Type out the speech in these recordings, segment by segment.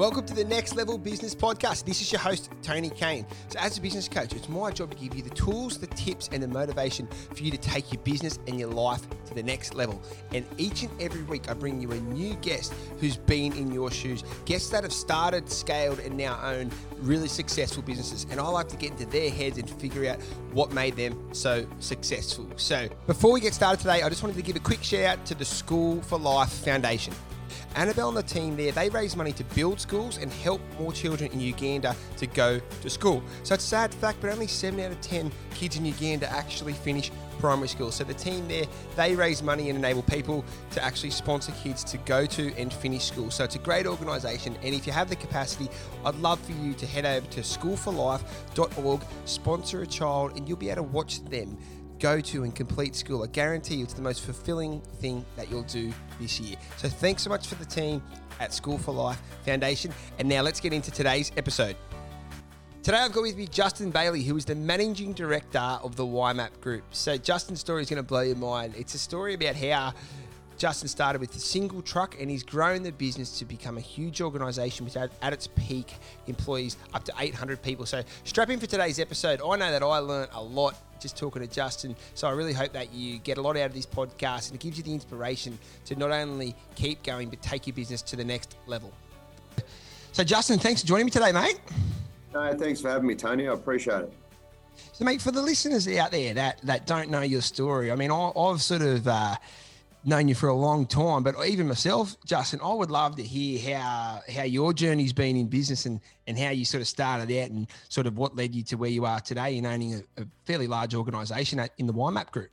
Welcome to the Next Level Business Podcast. This is your host, Tony Caine. So, as a business coach, it's my job to give you the tools, the tips, and the motivation for you to take your business and your life to the next level. And each and every week, I bring you a new guest who's been in your shoes, guests that have started, scaled, and now own really successful businesses. And I like to get into their heads and figure out what made them so successful. So, before we get started today, I just wanted to give a quick shout out to the School for Life Foundation. Annabelle and the team there, they raise money to build schools and help more children in Uganda to go to school. So it's a sad fact, but only 7 out of 10 kids in Uganda actually finish primary school. So the team there, they raise money and enable people to actually sponsor kids to go to and finish school. So it's a great organisation. And if you have the capacity, I'd love for you to head over to schoolforlife.org, sponsor a child, and you'll be able to watch them go to and complete school. I guarantee you it's the most fulfilling thing that you'll do this year. So thanks so much for the team at School for Life Foundation. And now let's get into today's episode. Today I've got with me Justin Bailey, who is the managing director of the Wymap Group. So Justin's story is going to blow your mind. It's a story about how Justin started with a single truck and he's grown the business to become a huge organisation with at, at its peak employees up to 800 people. So strap in for today's episode. I know that I learned a lot just talking to Justin. So I really hope that you get a lot out of this podcast and it gives you the inspiration to not only keep going but take your business to the next level. So Justin, thanks for joining me today, mate. No, thanks for having me, Tony. I appreciate it. So, mate, for the listeners out there that that don't know your story, I mean, I, have sort of uh, known you for a long time, but even myself, Justin, I would love to hear how how your journey's been in business and and how you sort of started out and sort of what led you to where you are today in owning a, a fairly large organisation in the Wymap group.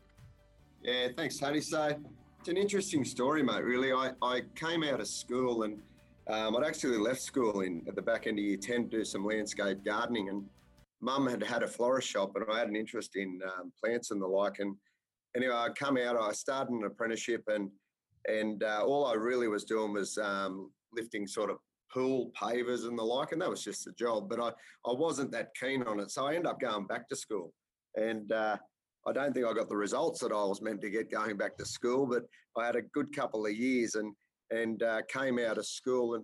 Yeah, thanks, Tony. So it's an interesting story, mate. Really, I, I came out of school and um, I'd actually left school in at the back end of year ten to do some landscape gardening and. Mum had had a florist shop, and I had an interest in um, plants and the like. And anyway, I come out, I started an apprenticeship, and and uh, all I really was doing was um, lifting sort of pool pavers and the like, and that was just a job. But I I wasn't that keen on it, so I ended up going back to school, and uh, I don't think I got the results that I was meant to get going back to school. But I had a good couple of years, and and uh, came out of school, and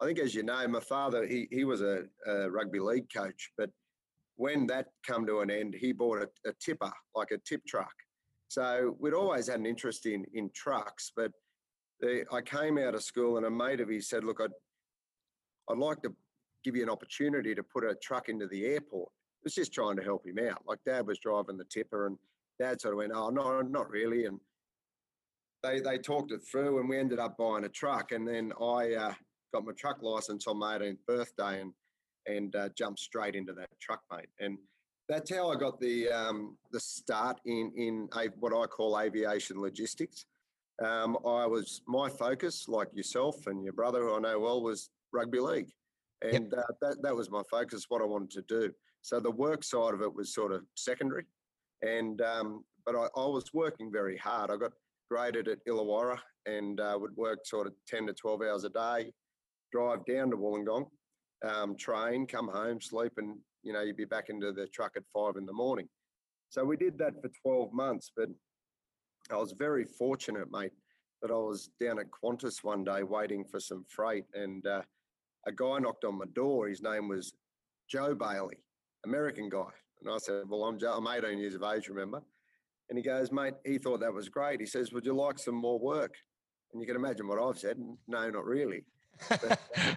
I think as you know, my father he he was a, a rugby league coach, but when that come to an end, he bought a, a tipper, like a tip truck, so we'd always had an interest in in trucks, but the, I came out of school and a mate of his said, "Look, I'd I'd like to give you an opportunity to put a truck into the airport." It was just trying to help him out. Like Dad was driving the tipper, and Dad sort of went, "Oh no, not really." And they they talked it through, and we ended up buying a truck. And then I uh, got my truck license on my 18th birthday, and and uh, jumped straight into that truck, mate. And that's how I got the um, the start in in a, what I call aviation logistics. Um, I was my focus, like yourself and your brother, who I know well, was rugby league, and yep. uh, that that was my focus. What I wanted to do. So the work side of it was sort of secondary, and um, but I, I, was working very hard. I got graded at Illawarra and uh, would work sort of ten to twelve hours a day, drive down to Wollongong, um, train, come home, sleep, and you know, you'd be back into the truck at five in the morning. So we did that for 12 months, but I was very fortunate, mate, that I was down at Qantas one day waiting for some freight and uh, a guy knocked on my door. His name was Joe Bailey, American guy. And I said, well, I'm, Joe, I'm 18 years of age, remember? And he goes, mate, he thought that was great. He says, would you like some more work? And you can imagine what I've said. No, not really. But, uh,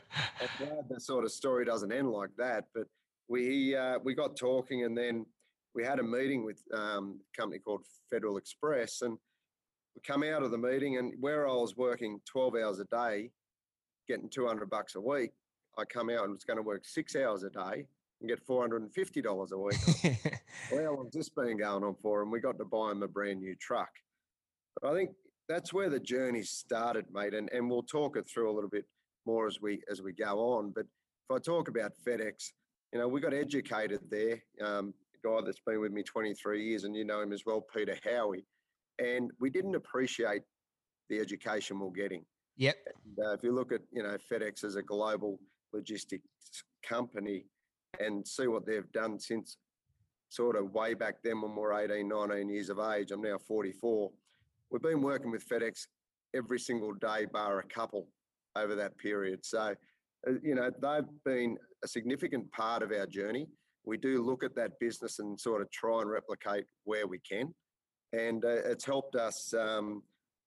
the sort of story doesn't end like that. But we uh, we got talking, and then we had a meeting with um, a company called Federal Express, and we come out of the meeting, and where I was working twelve hours a day, getting two hundred bucks a week, I come out and was going to work six hours a day and get four hundred and fifty dollars a week. well, how long's this been going on for? And we got to buy him a brand new truck. But I think that's where the journey started, mate, and and we'll talk it through a little bit more as we as we go on. But if I talk about FedEx, you know, we got educated there. Um, a guy that's been with me 23 years, and you know him as well, Peter Howie. And we didn't appreciate the education we're getting. Yep. And, uh, if you look at, you know, FedEx as a global logistics company and see what they've done since sort of way back then when we we're 18, 19 years of age, I'm now 44. We've been working with FedEx every single day, bar a couple over that period. So you know, they've been a significant part of our journey. We do look at that business and sort of try and replicate where we can. And uh, it's helped us, um,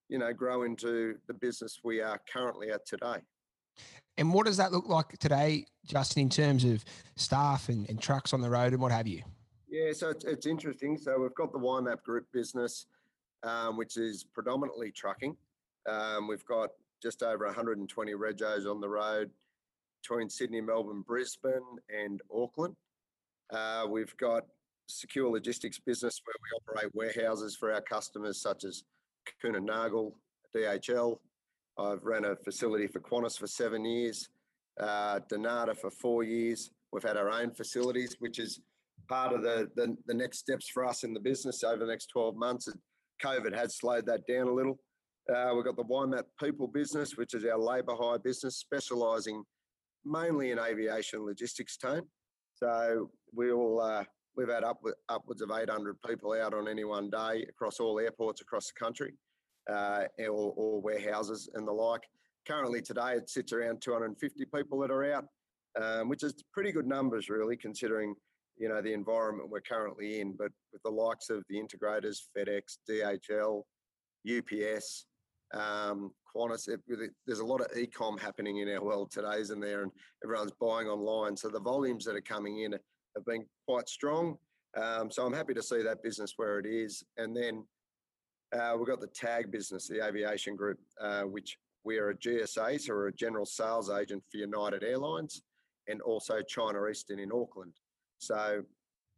you know, grow into the business we are currently at today. And what does that look like today, Justin, in terms of staff and, and trucks on the road and what have you? Yeah, so it's, it's interesting. So we've got the Wymap Group business, um, which is predominantly trucking. Um, we've got just over 120 regos on the road between Sydney, Melbourne, Brisbane, and Auckland. Uh, we've got secure logistics business where we operate warehouses for our customers such as Kuehne Nagel, DHL. I've ran a facility for Qantas for seven years, uh, dnata for four years. We've had our own facilities, which is part of the, the, the next steps for us in the business over the next 12 months. COVID has slowed that down a little. Uh, we've got the Wymap People business, which is our labour hire business, specialising mainly in aviation logistics tone. So we all uh, we've had up, upwards of 800 people out on any one day across all airports across the country, uh, or, or, warehouses and the like. Currently today it sits around 250 people that are out, um, which is pretty good numbers really considering you know the environment we're currently in. But with the likes of the integrators, FedEx, DHL, UPS, um, Qantas. It, there's a lot of e-com happening in our world today, isn't there? And everyone's buying online. So the volumes that are coming in have been quite strong. Um, so I'm happy to see that business where it is. And then uh, we've got the tag business, the aviation group, uh, which we are a GSA, so we're a general sales agent for United Airlines and also China Eastern in Auckland. So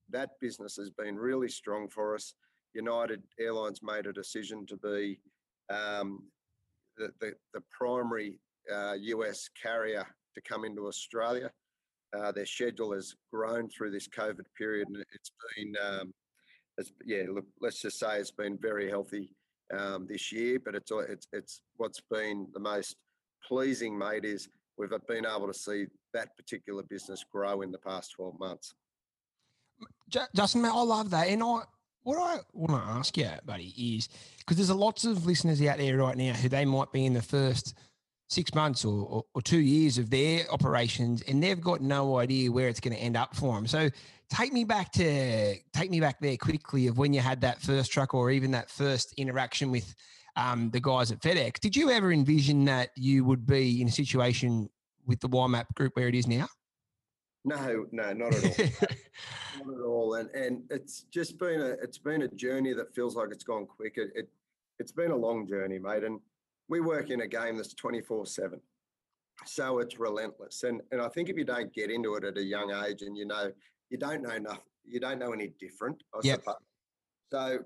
that business has been really strong for us. United Airlines made a decision to be um, the, the, the, primary uh, US carrier to come into Australia. Uh, their schedule has grown through this COVID period, and it's been, um, it's, yeah, look, let's just say it's been very healthy um, this year. But it's it's it's what's been the most pleasing, mate, is we've been able to see that particular business grow in the past twelve months. Justin, mate, I love that, and I what I want to ask you, buddy, is because there's a lots of listeners out there right now who they might be in the first six months or, or, or, two years of their operations and they've got no idea where it's going to end up for them. So take me back to take me back there quickly of when you had that first truck or even that first interaction with um, the guys at FedEx. Did you ever envision that you would be in a situation with the Wymap group where it is now? No, no, not at all. not at all. And and it's just been a it's been a journey that feels like it's gone quick. It, it it's been a long journey, mate. And we work in a game that's 24-7. So it's relentless. And and I think if you don't get into it at a young age and you know you don't know nothing, you don't know any different, I yep. suppose. So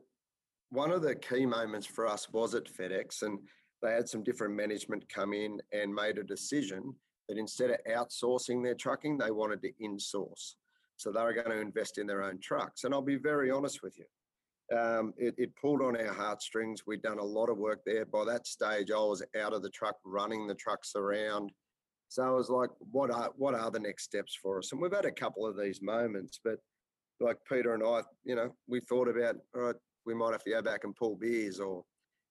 one of the key moments for us was at FedEx and they had some different management come in and made a decision that instead of outsourcing their trucking, they wanted to insource. So they were going to invest in their own trucks. And I'll be very honest with you. Um, it, it, pulled on our heartstrings. We'd done a lot of work there. By that stage, I was out of the truck, running the trucks around. So I was like, what are what are the next steps for us? And we've had a couple of these moments, but like Peter and I, you know, we thought about, all right, we might have to go back and pull beers or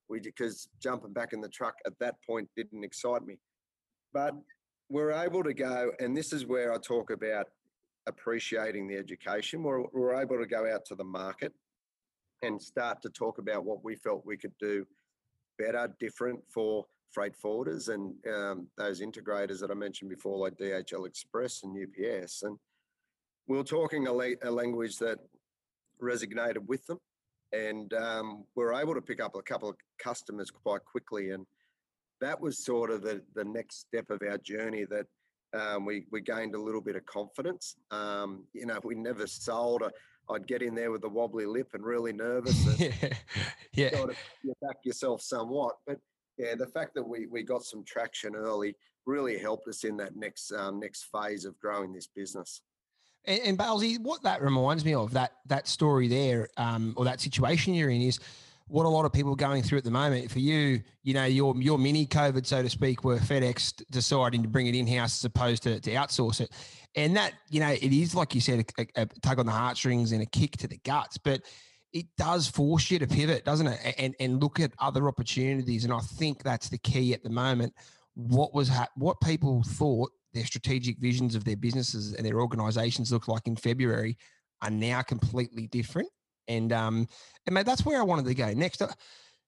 we because jumping back in the truck at that point didn't excite me. But we're able to go, and this is where I talk about appreciating the education. We're, we're able to go out to the market and start to talk about what we felt we could do better, different for freight forwarders and um, those integrators that I mentioned before, like DHL Express and UPS. And we are talking a, la- a language that resonated with them. And um, we are able to pick up a couple of customers quite quickly. And that was sort of the, the next step of our journey that um, we, we gained a little bit of confidence. Um, you know, we never sold. i I'd get in there with a wobbly lip and really nervous. And yeah. yeah. Sort of you back yourself somewhat. But yeah, the fact that we, we got some traction early really helped us in that next um, next phase of growing this business. And, and Balsy, what that reminds me of that that story there, um, or that situation you're in, is what a lot of people are going through at the moment. For you, you know, your your mini COVID, so to speak, were FedEx deciding to bring it in house as opposed to, to outsource it, and that you know it is like you said, a, a, tug on the heartstrings and a kick to the guts, but it does force you to pivot, doesn't it? And and look at other opportunities, and I think that's the key at the moment. what was ha- what people thought their strategic visions of their businesses and their organizations look like in February are now completely different. And um, and mate, that's where I wanted to go next. Uh,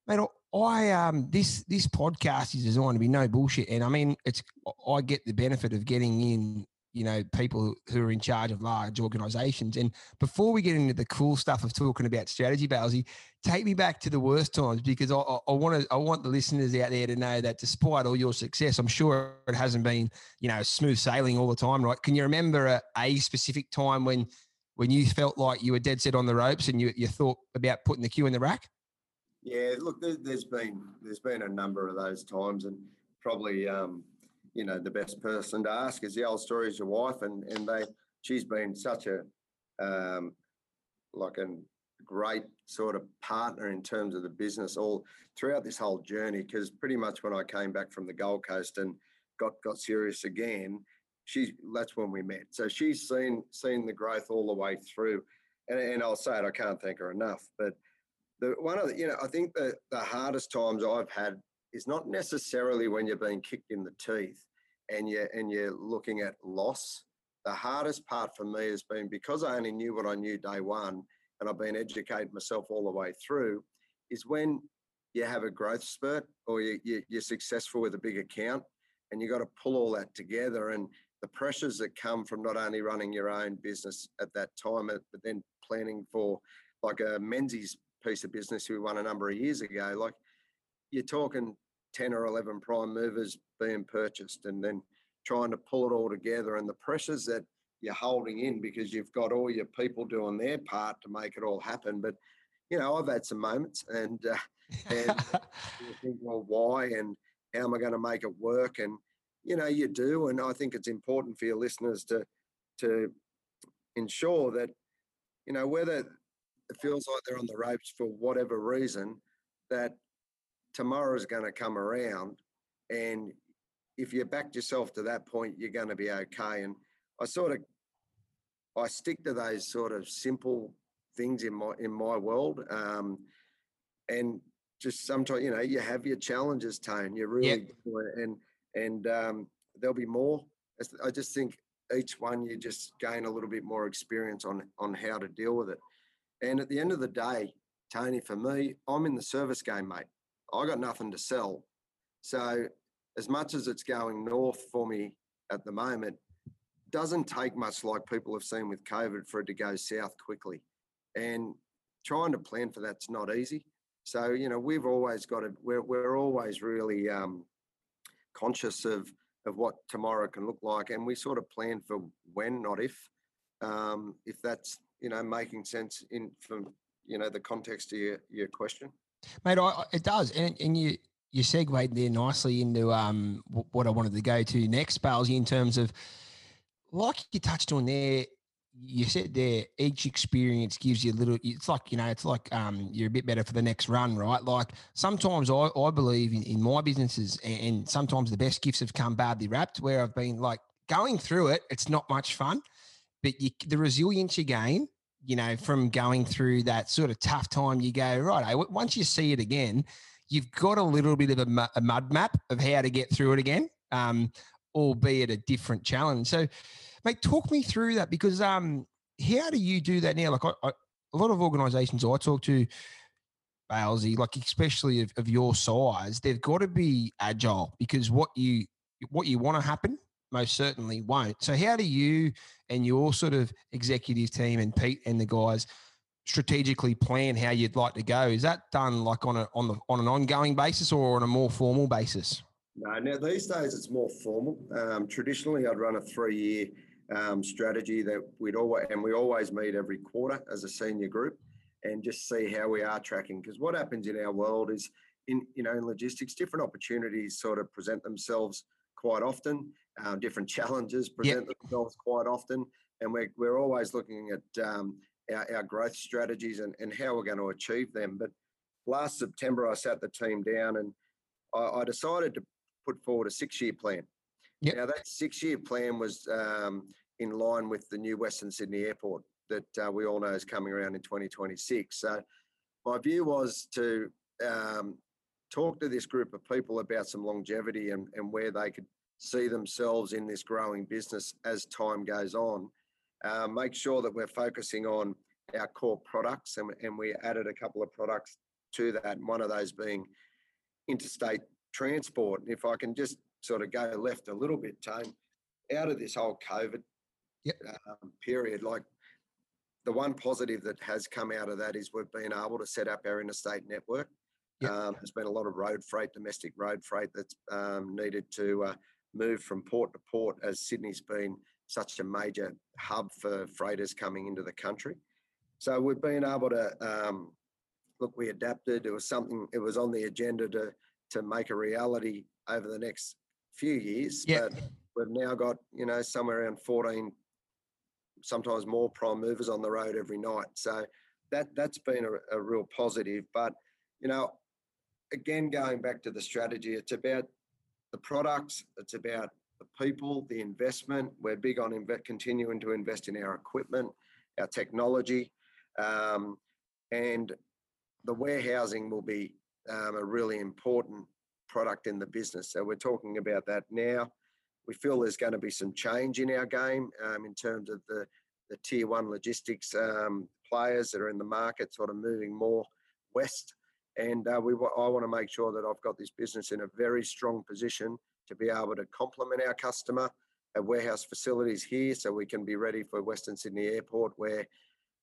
mate, I um this this podcast is designed to be no bullshit, and I mean it's I get the benefit of getting in you know people who are in charge of large organizations. And before we get into the cool stuff of talking about strategy, Balesy, take me back to the worst times because I, I, I want to I want the listeners out there to know that despite all your success, I'm sure it hasn't been you know smooth sailing all the time, right? Can you remember a, a specific time when when you felt like you were dead set on the ropes and you you thought about putting the cue in the rack? Yeah, look, there, has been there's been a number of those times, and probably um, you know the best person to ask is the old story is your wife, and and they she's been such a um, like a great sort of partner in terms of the business all throughout this whole journey. Because pretty much when I came back from the Gold Coast and got got serious again, she that's when we met. So she's seen seen the growth all the way through, and, and I'll say it, I can't thank her enough, but the one of the, you know, I think the the hardest times I've had is not necessarily when you're being kicked in the teeth and you and you're looking at loss. The hardest part for me has been because I only knew what I knew day one, and I've been educating myself all the way through, is when you have a growth spurt or you, you, you're successful with a big account, and you got to pull all that together and the pressures that come from not only running your own business at that time, but then planning for like a Menzies piece of business we won a number of years ago. Like you're talking 10 or 11 prime movers being purchased and then trying to pull it all together and the pressures that you're holding in because you've got all your people doing their part to make it all happen. But, you know, I've had some moments and, uh, and you think, well, why and how am I going to make it work? And, you know, you do. And I think it's important for your listeners to, to ensure that, you know, whether it feels like they're on the ropes for whatever reason, that tomorrow is going to come around. And if you backed yourself to that point, you're going to be okay. And I sort of, I stick to those sort of simple things in my in my world. Um, and just sometimes, you know, you have your challenges, Tone. You really yep. and and um, there'll be more. I just think each one you just gain a little bit more experience on on how to deal with it. And at the end of the day, Tony, for me, I'm in the service game, mate. I got nothing to sell. So as much as it's going north for me at the moment, doesn't take much like people have seen with COVID for it to go south quickly. And trying to plan for that's not easy. So, you know, we've always got to, we're, we're always really um, conscious of, of what tomorrow can look like. And we sort of plan for when, not if. Um, if that's you know, making sense in from you know the context of your, your question? Mate, I, it does, and and you you segued there nicely into um what I wanted to go to next, Balesy, in terms of like you touched on there. You said there, each experience gives you a little. It's like you know, it's like um, you're a bit better for the next run, right? Like sometimes I, I believe in, in my businesses, and, and sometimes the best gifts have come badly wrapped. Where I've been like going through it, it's not much fun but you, the resilience you gain, you know, from going through that sort of tough time, you go, right, once you see it again, you've got a little bit of a, a mud map of how to get through it again, um, albeit a different challenge. So, mate, talk me through that because um, how do you do that now? Like, I, I, a lot of organizations I talk to, Balesy, like especially of, of your size, they've got to be agile because what you what you want to happen most certainly won't. So, how do you and your sort of executive team and Pete and the guys strategically plan how you'd like to go? Is that done like on a on the on an ongoing basis or on a more formal basis? No, now these days it's more formal. Um, traditionally, I'd run a three-year um, strategy that we'd always and we always meet every quarter as a senior group and just see how we are tracking. Because what happens in our world is in you know in logistics, different opportunities sort of present themselves quite often. Uh, different challenges present yep. themselves quite often, and we're, we're always looking at um, our, our growth strategies and, and how we're going to achieve them. But last September, I sat the team down and I, I decided to put forward a six year plan. Yep. Now, that six year plan was um, in line with the new Western Sydney Airport that uh, we all know is coming around in 2026. So, my view was to um, talk to this group of people about some longevity and, and where they could see themselves in this growing business as time goes on. Uh, make sure that we're focusing on our core products, and, and we added a couple of products to that. One of those being interstate transport. If I can just sort of go left a little bit, Tone, out of this whole COVID yep. um, period, like the one positive that has come out of that is we've been able to set up our interstate network. Yep. Um, there's been a lot of road freight, domestic road freight that's um, needed to uh, move from port to port as Sydney's been such a major hub for freighters coming into the country. So we've been able to um, look. We adapted. It was something. It was on the agenda to to make a reality over the next few years. But we've now got you know somewhere around 14 sometimes more prime movers on the road every night. So that that's been a, a real positive. But you know, again, going back to the strategy, it's about the products, it's about the people, the investment. We're big on inve- continuing to invest in our equipment, our technology, um, and the warehousing will be um, a really important product in the business. So we're talking about that now we feel there's going to be some change in our game um, in terms of the, the tier one logistics um, players that are in the market, sort of moving more west. And uh, we, I want to make sure that I've got this business in a very strong position to be able to complement our customer at warehouse facilities here, so we can be ready for Western Sydney Airport, where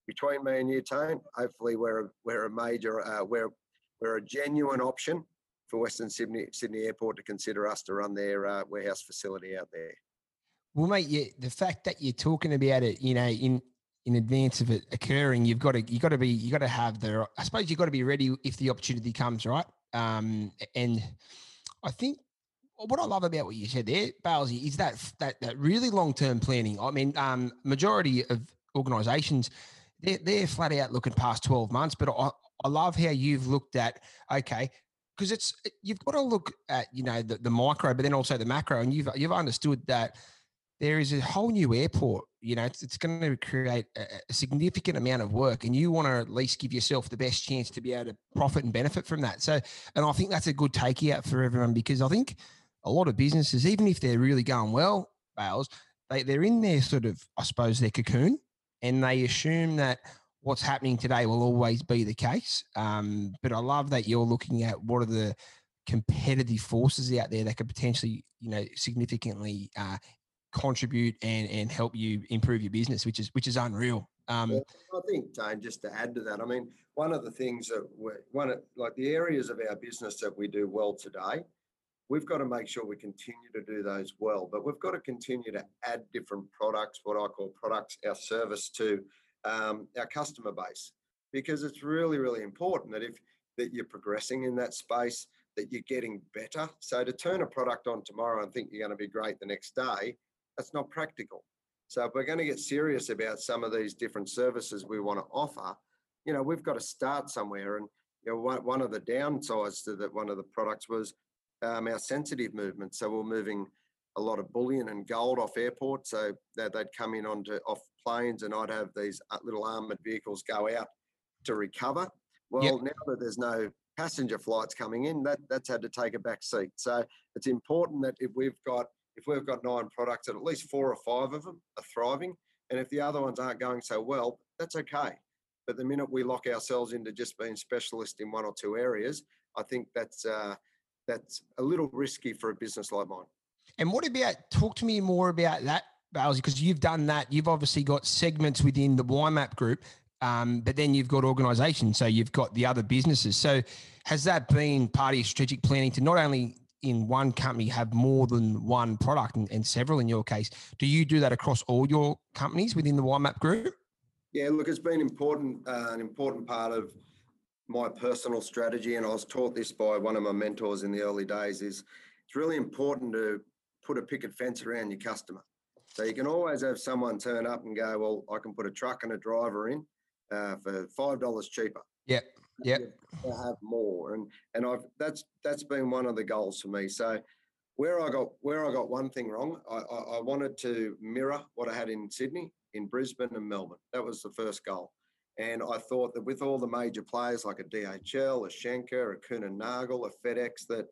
between me and you, Tone, hopefully we're a, we're a major, uh, we're we're a genuine option for Western Sydney Sydney Airport to consider us to run their uh, warehouse facility out there. Well, mate, the fact that you're talking about it, you know, in in advance of it occurring, you've got to you got to be you got to have the. I suppose you've got to be ready if the opportunity comes, right? Um, and I think what I love about what you said there, Balsy, is that that that really long term planning. I mean, um, majority of organisations they're, they're flat out looking past 12 months, but I, I love how you've looked at okay, because it's eh, you've got to look at you know the, the micro, but then also the macro, and you've you've understood that there is a whole new airport. You know, it's, it's going to create a, a, significant amount of work, and you want to at least give yourself the best chance to be able to profit and benefit from that. So, and I think that's a good takeout for everyone because I think a lot of businesses, even if they're really going well, Bales, they they're in their sort of I suppose their cocoon, and they assume that what's happening today will always be the case. Um, but I love that you're looking at what are the competitive forces out there that could potentially, you know, significantly uh, contribute and and help you improve your business, which is which is unreal. Um, I think, Dane, just to add to that, I mean, one of the things that we're, one of like the areas of our business that we do well today, we've got to make sure we continue to do those well, but we've got to continue to add different products, what I call products, our service to um, our customer base because it's really really important that if that you're progressing in that space that you're getting better. So to turn a product on tomorrow and think you're going to be great the next day that's not practical. So if we're going to get serious about some of these different services we want to offer you know we've got to start somewhere. And you know one, one of the downsides to that one of the products was um, our sensitive movement so we're moving a lot of bullion and gold off airports so that they'd come in onto off planes and I'd have these uh, little armored vehicles go out to recover. Well, yep. now that there's no passenger flights coming in, that that's had to take a back seat. So it's important that if we've got if we've got nine products, that at least four or five of them are thriving, and if the other ones aren't going so well, that's okay. But the minute we lock ourselves into just being specialist in one or two areas, I think that's uh, that's a little risky for a business like mine. And what about talk to me more about that Because you've done that. You've obviously got segments within the Wymap group, um, but then you've got organisations. So you've got the other businesses. So has that been part of your strategic planning to not only in one company have more than one product and, and several in your case? Do you do that across all your companies within the Wymap group? Yeah, look, it's been important, uh, an important part of my personal strategy, and I was taught this by one of my mentors in the early days. Is it's really important to put a picket fence around your customer. So you can always have someone turn up and go, well, I can put a truck and a driver in uh, for five dollars cheaper. Yep. Yep. have more, and and I've that's that's been one of the goals for me. So where I got where I got one thing wrong, I, I, I wanted to mirror what I had in Sydney, in Brisbane, and Melbourne. That was the first goal. And I thought that with all the major players like a DHL, a Schenker, a Kuehne Nagel, a FedEx, that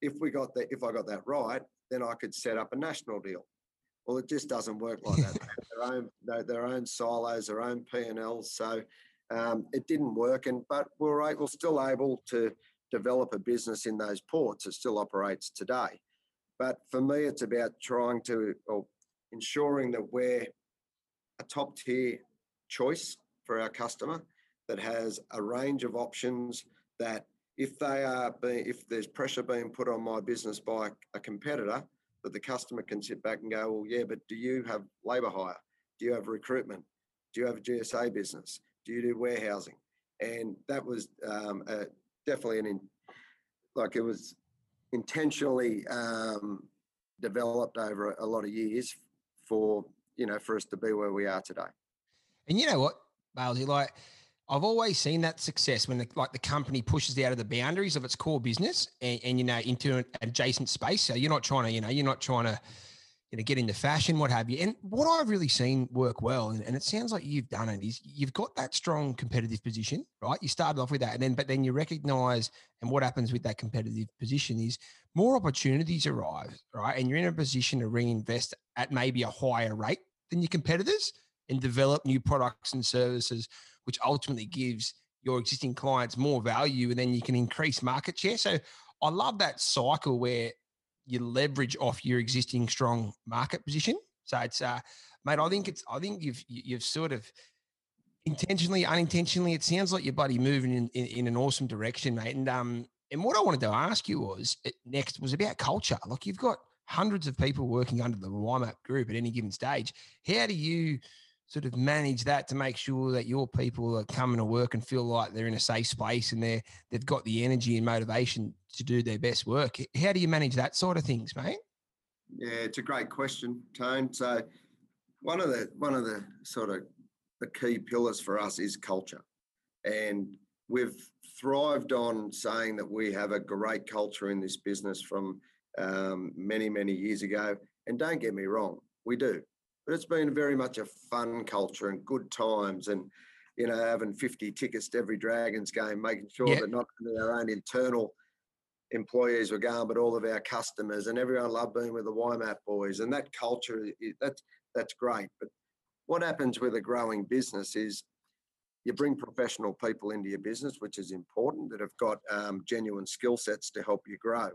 if we got that, if I got that right, then I could set up a national deal. Well, it just doesn't work like that. their own, their own silos, their own P and Ls. So um, it didn't work. And but we we're still able to develop a business in those ports. It still operates today. But for me, it's about trying to or ensuring that we're a top tier choice for our customer that has a range of options that if they are being, if there's pressure being put on my business by a competitor, that the customer can sit back and go, well, yeah, but do you have labour hire? Do you have recruitment? Do you have a GSA business? Do you do warehousing? And that was um, a, definitely an in, like it was intentionally um, developed over a, a lot of years for you know for us to be where we are today. And you know what, Balesy, like I've always seen that success when the, like the company pushes out of the boundaries of its core business and, and you know into an adjacent space. So you're not trying to, you know, you're not trying to, you know, get into fashion, what have you. And what I've really seen work well, and, and it sounds like you've done it, is you've got that strong competitive position, right? You started off with that, and then but then you recognise, and what happens with that competitive position is more opportunities arrive, right? And you're in a position to reinvest at maybe a higher rate than your competitors and develop new products and services which ultimately gives your existing clients more value and then you can increase market share. So I love that cycle where you leverage off your existing strong market position. So it's uh mate, I think it's I think you've you've sort of intentionally, unintentionally, it sounds like your buddy moving in, in, in an awesome direction, mate. And um and what I wanted to ask you was eh, next was about culture. Like you've got hundreds of people working under the Wymap group at any given stage. How do you sort of manage that to make sure that your people are coming to work and feel like they're in a safe space and they're they've got the energy and motivation to do their best work. How do you manage that sort of things, mate? Yeah, it's a great question, Tone. So one of the one of the sort of the key pillars for us is culture. And we've thrived on saying that we have a great culture in this business from um, many, many years ago. And don't get me wrong, we do but it's been very much a fun culture and good times and you know having 50 tickets to every dragons game making sure that not only our own internal employees were going but all of our customers and everyone loved being with the Wymap boys. And that culture that's that's great. But what happens with a growing business is you bring professional people into your business which is important that have got um, genuine skill sets to help you grow.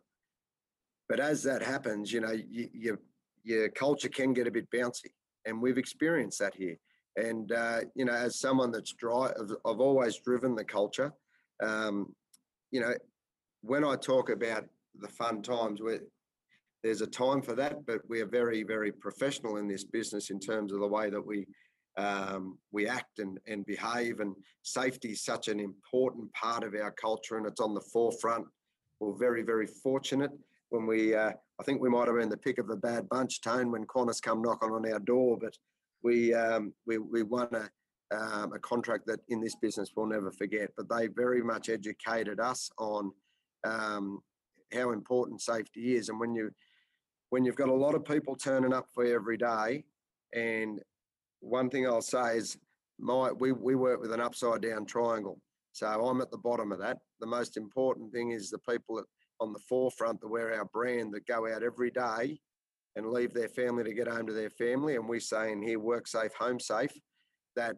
But as that happens you know you, you your culture can get a bit bouncy and we've experienced that here. And uh, you know, as someone that's dry, I've, I've always driven the culture. Um, you know, when I talk about the fun times, where there's a time for that, but we are very, very professional in this business in terms of the way that we um, we act and, and behave. And safety is such an important part of our culture, and it's on the forefront. We're very, very fortunate when we, uh, I think we might have been the pick of a bad bunch, Tone, when Qantas come knocking on our door, but we um, we, we won a, um, a contract that in this business we'll never forget. But they very much educated us on um, how important safety is, and when you when you've got a lot of people turning up for you every day, and one thing I'll say is my we we work with an upside down triangle. So I'm at the bottom of that. The most important thing is the people that on the forefront that wear our brand that go out every day and leave their family to get home to their family. And we say in here, work safe, home safe, that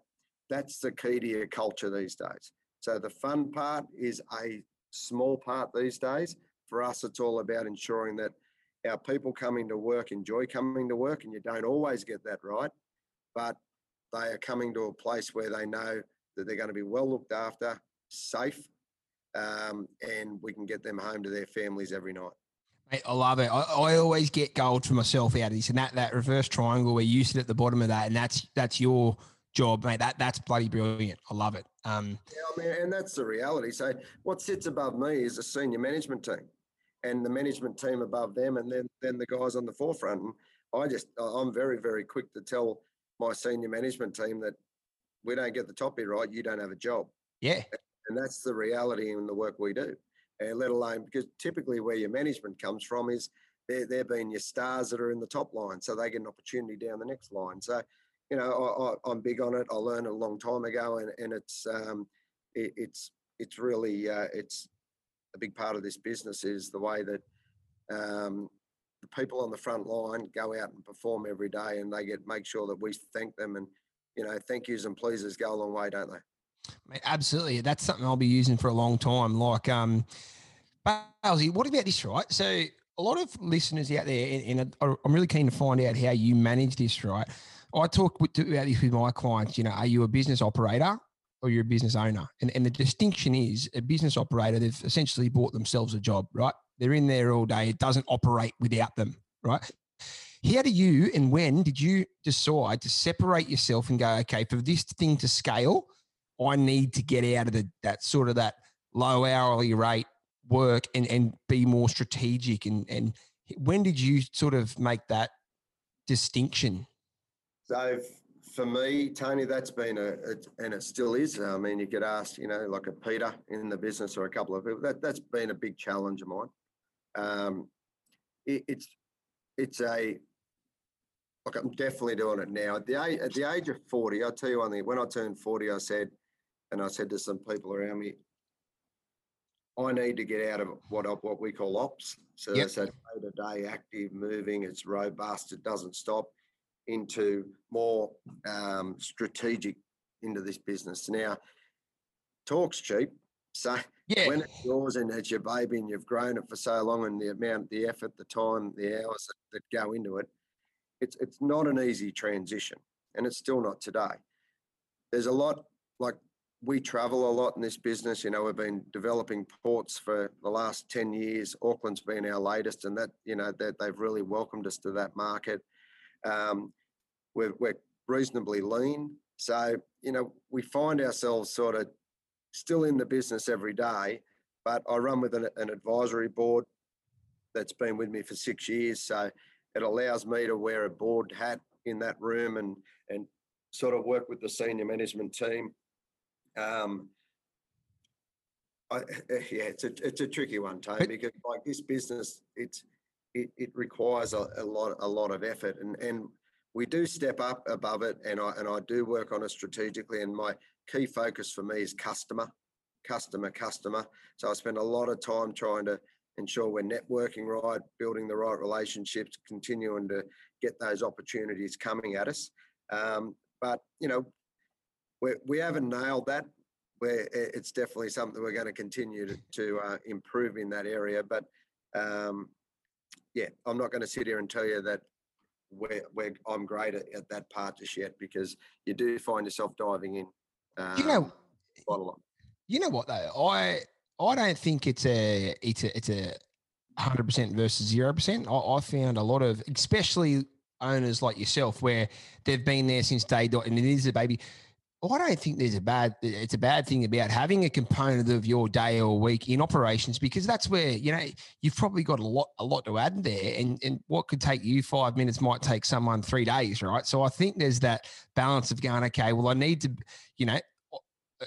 that's the key to your culture these days. So the fun part is a small part these days. For us, it's all about ensuring that our people coming to work enjoy coming to work, and you don't always get that right, but they are coming to a place where they know that they're going to be well looked after, safe, um, and we can get them home to their families every night. Mate, I love it. I, I, always get gold for myself out of this, and that that reverse triangle where you sit at the bottom of that, and that's that's your job, mate. That that's bloody brilliant. I love it. Um, yeah, I mean, and that's the reality. So what sits above me is a senior management team, and the management team above them, and then then the guys on the forefront. And I just I'm very very quick to tell my senior management team that we don't get the topic right, you don't have a job. Yeah. And that's the reality in the work we do. And let alone because typically where your management comes from is they're, they're being your stars that are in the top line. So they get an opportunity down the next line. So you know, I, am big on it. I learned a long time ago, and and it's um, it, it's it's really uh, it's a big part of this business is the way that um, the people on the front line go out and perform every day, and they get make sure that we thank them, and you know, thank yous and pleases go a long way, don't they? Absolutely, that's something I'll be using for a long time. Like, um, Balsy, what about this, right? So a lot of listeners out there, and, and I'm really keen to find out how you manage this, right? I talk with, about this with my clients. You know, are you a business operator or you're a business owner? And and the distinction is a business operator. They've essentially bought themselves a job, right? They're in there all day. It doesn't operate without them, right? How do you and when did you decide to separate yourself and go, okay, for this thing to scale, I need to get out of the that sort of that low hourly rate work and and be more strategic and and when did you sort of make that distinction? So for me, Tony, that's been a, a, and it still is. I mean, you get asked, you know, like a Peter in the business or a couple of people. That that's been a big challenge of mine. Um, it, it's it's a like I'm definitely doing it now. At the age, at the age of 40, I'll tell you one thing. When I turned 40, I said, and I said to some people around me, I need to get out of what what we call ops. So yep. that's that day to day active, moving. It's robust. It doesn't stop. Into more um, strategic into this business. Now, talk's cheap. So yeah. when it's yours and it's your baby and you've grown it for so long and the amount, the effort, the time, the hours that, that go into it, it's it's not an easy transition, and it's still not today. There's a lot like we travel a lot in this business. You know, we've been developing ports for the last 10 years. Auckland's been our latest, and that, you know, that they've really welcomed us to that market. Um, we're, we're reasonably lean. So, you know, we find ourselves sort of still in the business every day, but I run with an, an advisory board that's been with me for six years. So it allows me to wear a board hat in that room and, and sort of work with the senior management team um, I, yeah, it's a it's a tricky one, Tony, because like this business, it's it, it requires a, a lot a lot of effort, and and we do step up above it, and I and I do work on it strategically. And my key focus for me is customer, customer, customer. So I spend a lot of time trying to ensure we're networking right, building the right relationships, continuing to get those opportunities coming at us. Um, but you know, we, we haven't nailed that. Where it's definitely something we're going to continue to, to uh, improve in that area. But um, yeah, I'm not going to sit here and tell you that we're, we're I'm great at, at, that part just yet because you do find yourself diving in. Um, you know, quite a lot. You know what though, I I don't think it's a it's a it's a hundred percent versus zero percent. I, I found a lot of, especially owners like yourself, where they've been there since day dot, and it is a baby I don't think there's a bad it's a bad thing about having a component of your day or week in operations? Because that's where you know you've probably got a lot a lot to add there. And and what could take you 5 minutes might take someone 3 days right? So I think there's that balance of going okay well I need to you know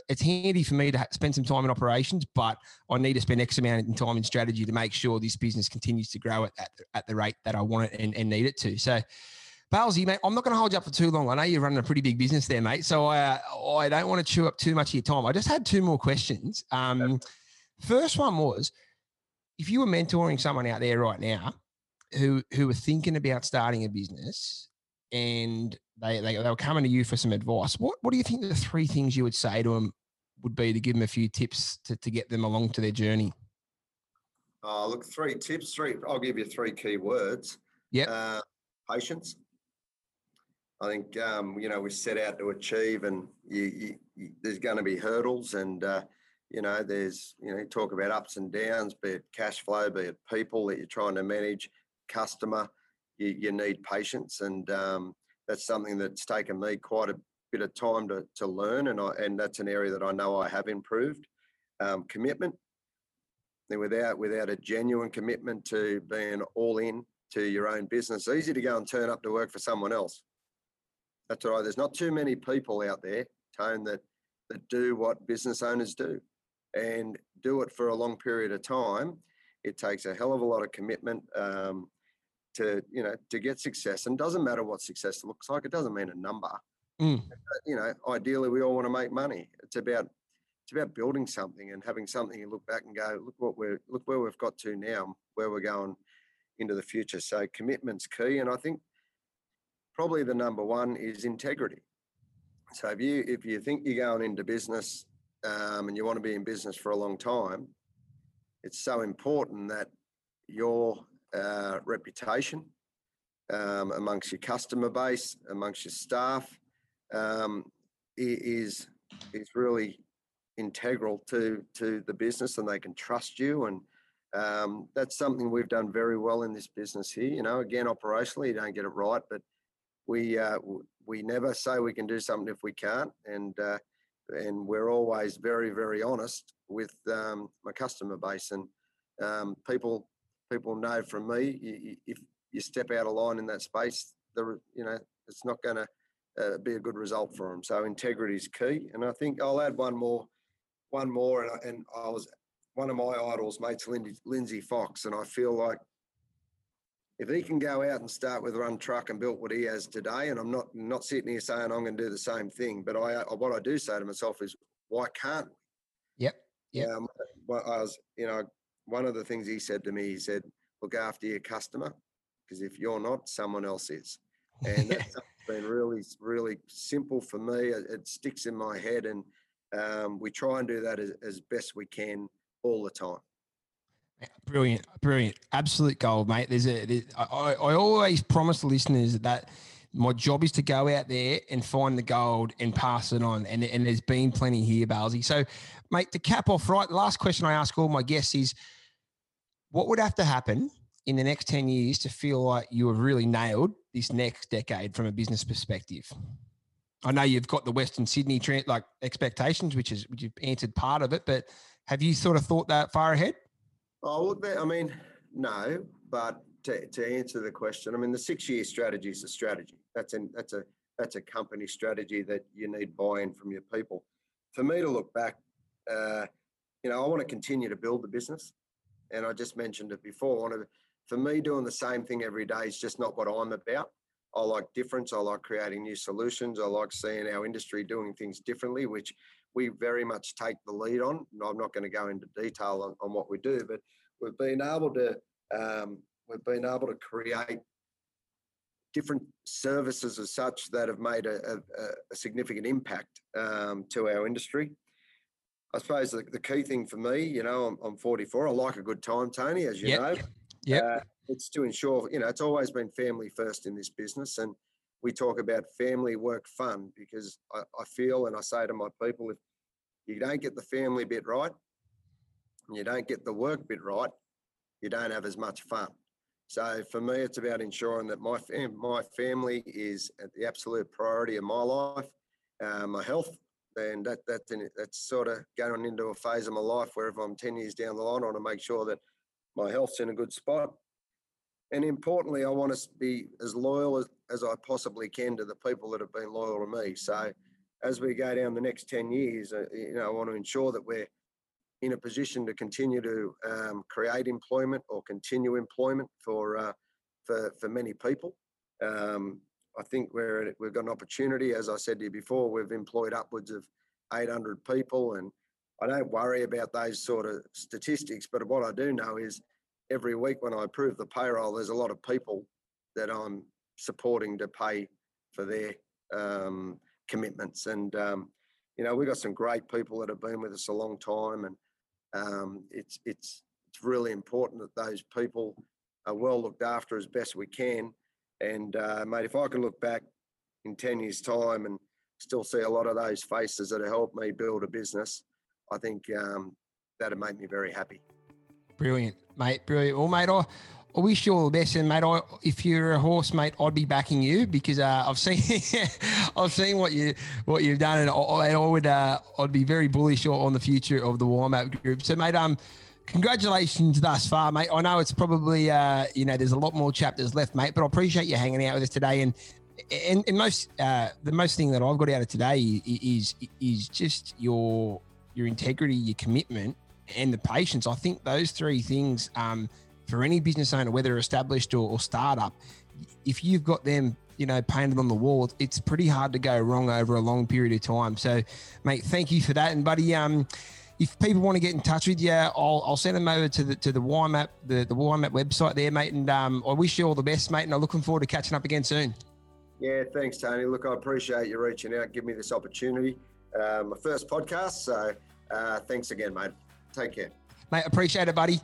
it's handy for me to spend some time in operations, but I need to spend X amount of time in strategy to make sure this business continues to grow at, at, at the rate that I want it and, and need it to. So, Balsy, mate, I'm not going to hold you up for too long. I know you're running a pretty big business there, mate. So uh, I don't want to chew up too much of your time. I just had two more questions. Um, first one was, if you were mentoring someone out there right now who who were thinking about starting a business and they, they, they were coming to you for some advice, what what do you think the three things you would say to them would be to give them a few tips to, to get them along to their journey? Uh, look, three tips. Three. I'll give you three key words. Yeah. Uh, patience. I think um, you know we set out to achieve, and you, you, you, there's going to be hurdles, and uh, you know there's you know talk about ups and downs, be it cash flow, be it people that you're trying to manage, customer. You, need patience, and um, that's something that's taken me quite a bit of time to, to learn, and I, and that's an area that I know I have improved. Um, commitment. And without without a genuine commitment to being all in to your own business, easy to go and turn up to work for someone else that's right. There's not too many people out there, Tone, that that do what business owners do, and do it for a long period of time. It takes a hell of a lot of commitment um, to you know to get success, and doesn't matter what success looks like. It doesn't mean a number. Mm. You know, ideally, we all want to make money. It's about it's about building something and having something you look back and go, look what we're look where we've got to now, where we're going into the future. So commitment's key, and I think probably the number one is integrity. So if you if you think you're going into business um, and you want to be in business for a long time, it's so important that your uh, reputation um, amongst your customer base, amongst your staff, um, is is really integral to to the business, and they can trust you. And um, that's something we've done very well in this business here. You know, again, operationally, you don't get it right, but we uh, we never say we can do something if we can't, and uh, and we're always very very honest with um, my customer base, and um, people people know from me if you step out of line in that space, the you know it's not going to uh, be a good result for them. So integrity is key, and I think I'll add one more one more, and I, and I was one of my idols, mates Lindsay, Lindsay Fox, and I feel like if he can go out and start with run truck and built what he has today, and I'm not not sitting here saying I'm going to do the same thing, but I what I do say to myself is, why can't we? Yep. Yeah. Um, I was, you know, one of the things he said to me, he said, look after your customer, because if you're not, someone else is. And that's been really, really simple for me. It, it sticks in my head, and um, we try and do that as, as best we can all the time. Brilliant, brilliant, absolute gold, mate. There's a. There's, I, I always promise the listeners that my job is to go out there and find the gold and pass it on. And, and there's been plenty here, Balsy. So, mate, to cap off, right, the last question I ask all my guests is what would have to happen in the next 10 years to feel like you have really nailed this next decade from a business perspective? I know you've got the Western Sydney like expectations, which is which you've answered part of it, but have you sort of thought that far ahead? Oh, look, I mean, no, but to, to answer the question, I mean, the six-year strategy is a strategy. That's an that's a that's a company strategy that you need buy-in from your people. For me to look back, uh, you know, I want to continue to build the business, and I just mentioned it before. Want to, for me, doing the same thing every day is just not what I'm about. I like difference. I like creating new solutions. I like seeing our industry doing things differently, which we very much take the lead on. I'm not going to go into detail on, on what we do, but we've been able to um, we've been able to create different services as such that have made a, a, a significant impact um, to our industry. I suppose the, the, key thing for me, you know, I'm, I'm, 44. I like a good time, Tony, as you yep. know. Yeah. Uh, it's to ensure, you know, it's always been family first in this business. And we talk about family work fun because I, I feel and I say to my people, if you don't get the family bit right, and you don't get the work bit right, you don't have as much fun. So for me, it's about ensuring that my fam- my family is at the absolute priority of my life, uh, my health, and that that's in, that's sort of going into a phase of my life where if I'm ten years down the line, I want to make sure that my health's in a good spot, and importantly, I want to be as loyal as, as I possibly can to the people that have been loyal to me. So, as we go down the next 10 years, uh, you know, I want to ensure that we're in a position to continue to um, create employment or continue employment for, uh, for, for many people. Um, I think we're, we've got an opportunity. As I said to you before, we've employed upwards of 800 people, and I don't worry about those sort of statistics. But what I do know is every week when I approve the payroll, there's a lot of people that I'm supporting to pay for their um, commitments. And, um, you know, we've got some great people that have been with us a long time. And um, it's, it's, it's really important that those people are well looked after as best we can. And, uh, mate, if I can look back in 10 years' time and still see a lot of those faces that have helped me build a business, I think um, that'd make me very happy. Brilliant, mate. Brilliant. Well, mate, I, I wish you all the best, and mate, I, if you're a horse, mate, I'd be backing you because uh, I've seen, I've seen what you what you've done, and I, I would, uh, I'd be very bullish on the future of the Wymap Group. So, mate, um, congratulations thus far, mate. I know it's probably, uh, you know, there's a lot more chapters left, mate, but I appreciate you hanging out with us today. And and, and most, uh, the most thing that I've got out of today is is just your your integrity, your commitment, and the patience. I think those three things um, for any business owner, whether established or, or startup, if you've got them you know, painted on the wall, it's pretty hard to go wrong over a long period of time. So, mate, thank you for that. And buddy, um, if people want to get in touch with you, I'll, I'll send them over to the to the Wymap the the Wymap website there, mate. And um, I wish you all the best, mate. And I'm looking forward to catching up again soon. Yeah, thanks, Tony. Look, I appreciate you reaching out, give me this opportunity. Uh, my first podcast, so uh, thanks again, mate. Take care, mate. Appreciate it, buddy.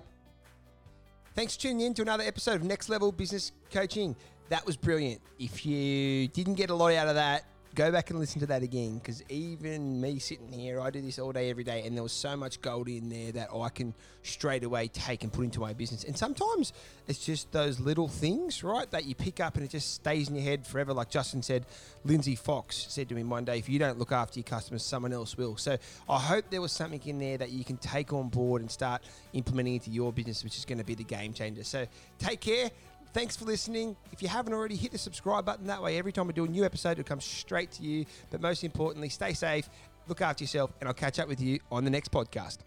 Thanks for tuning in to another episode of Next Level Business Coaching. That was brilliant. If you didn't get a lot out of that, go back and listen to that again because even me sitting here, I do this all day, every day, and there was so much gold in there that I can straight away take and put into my business. And sometimes it's just those little things, right, that you pick up and it just stays in your head forever. Like Justin said, Lindsay Fox said to me one day, if you don't look after your customers, someone else will. So I hope there was something in there that you can take on board and start implementing into your business, which is going to be the game changer. So take care. Thanks for listening. If you haven't already, hit the subscribe button. That way, every time we do a new episode, it'll come straight to you. But most importantly, stay safe, look after yourself, and I'll catch up with you on the next podcast.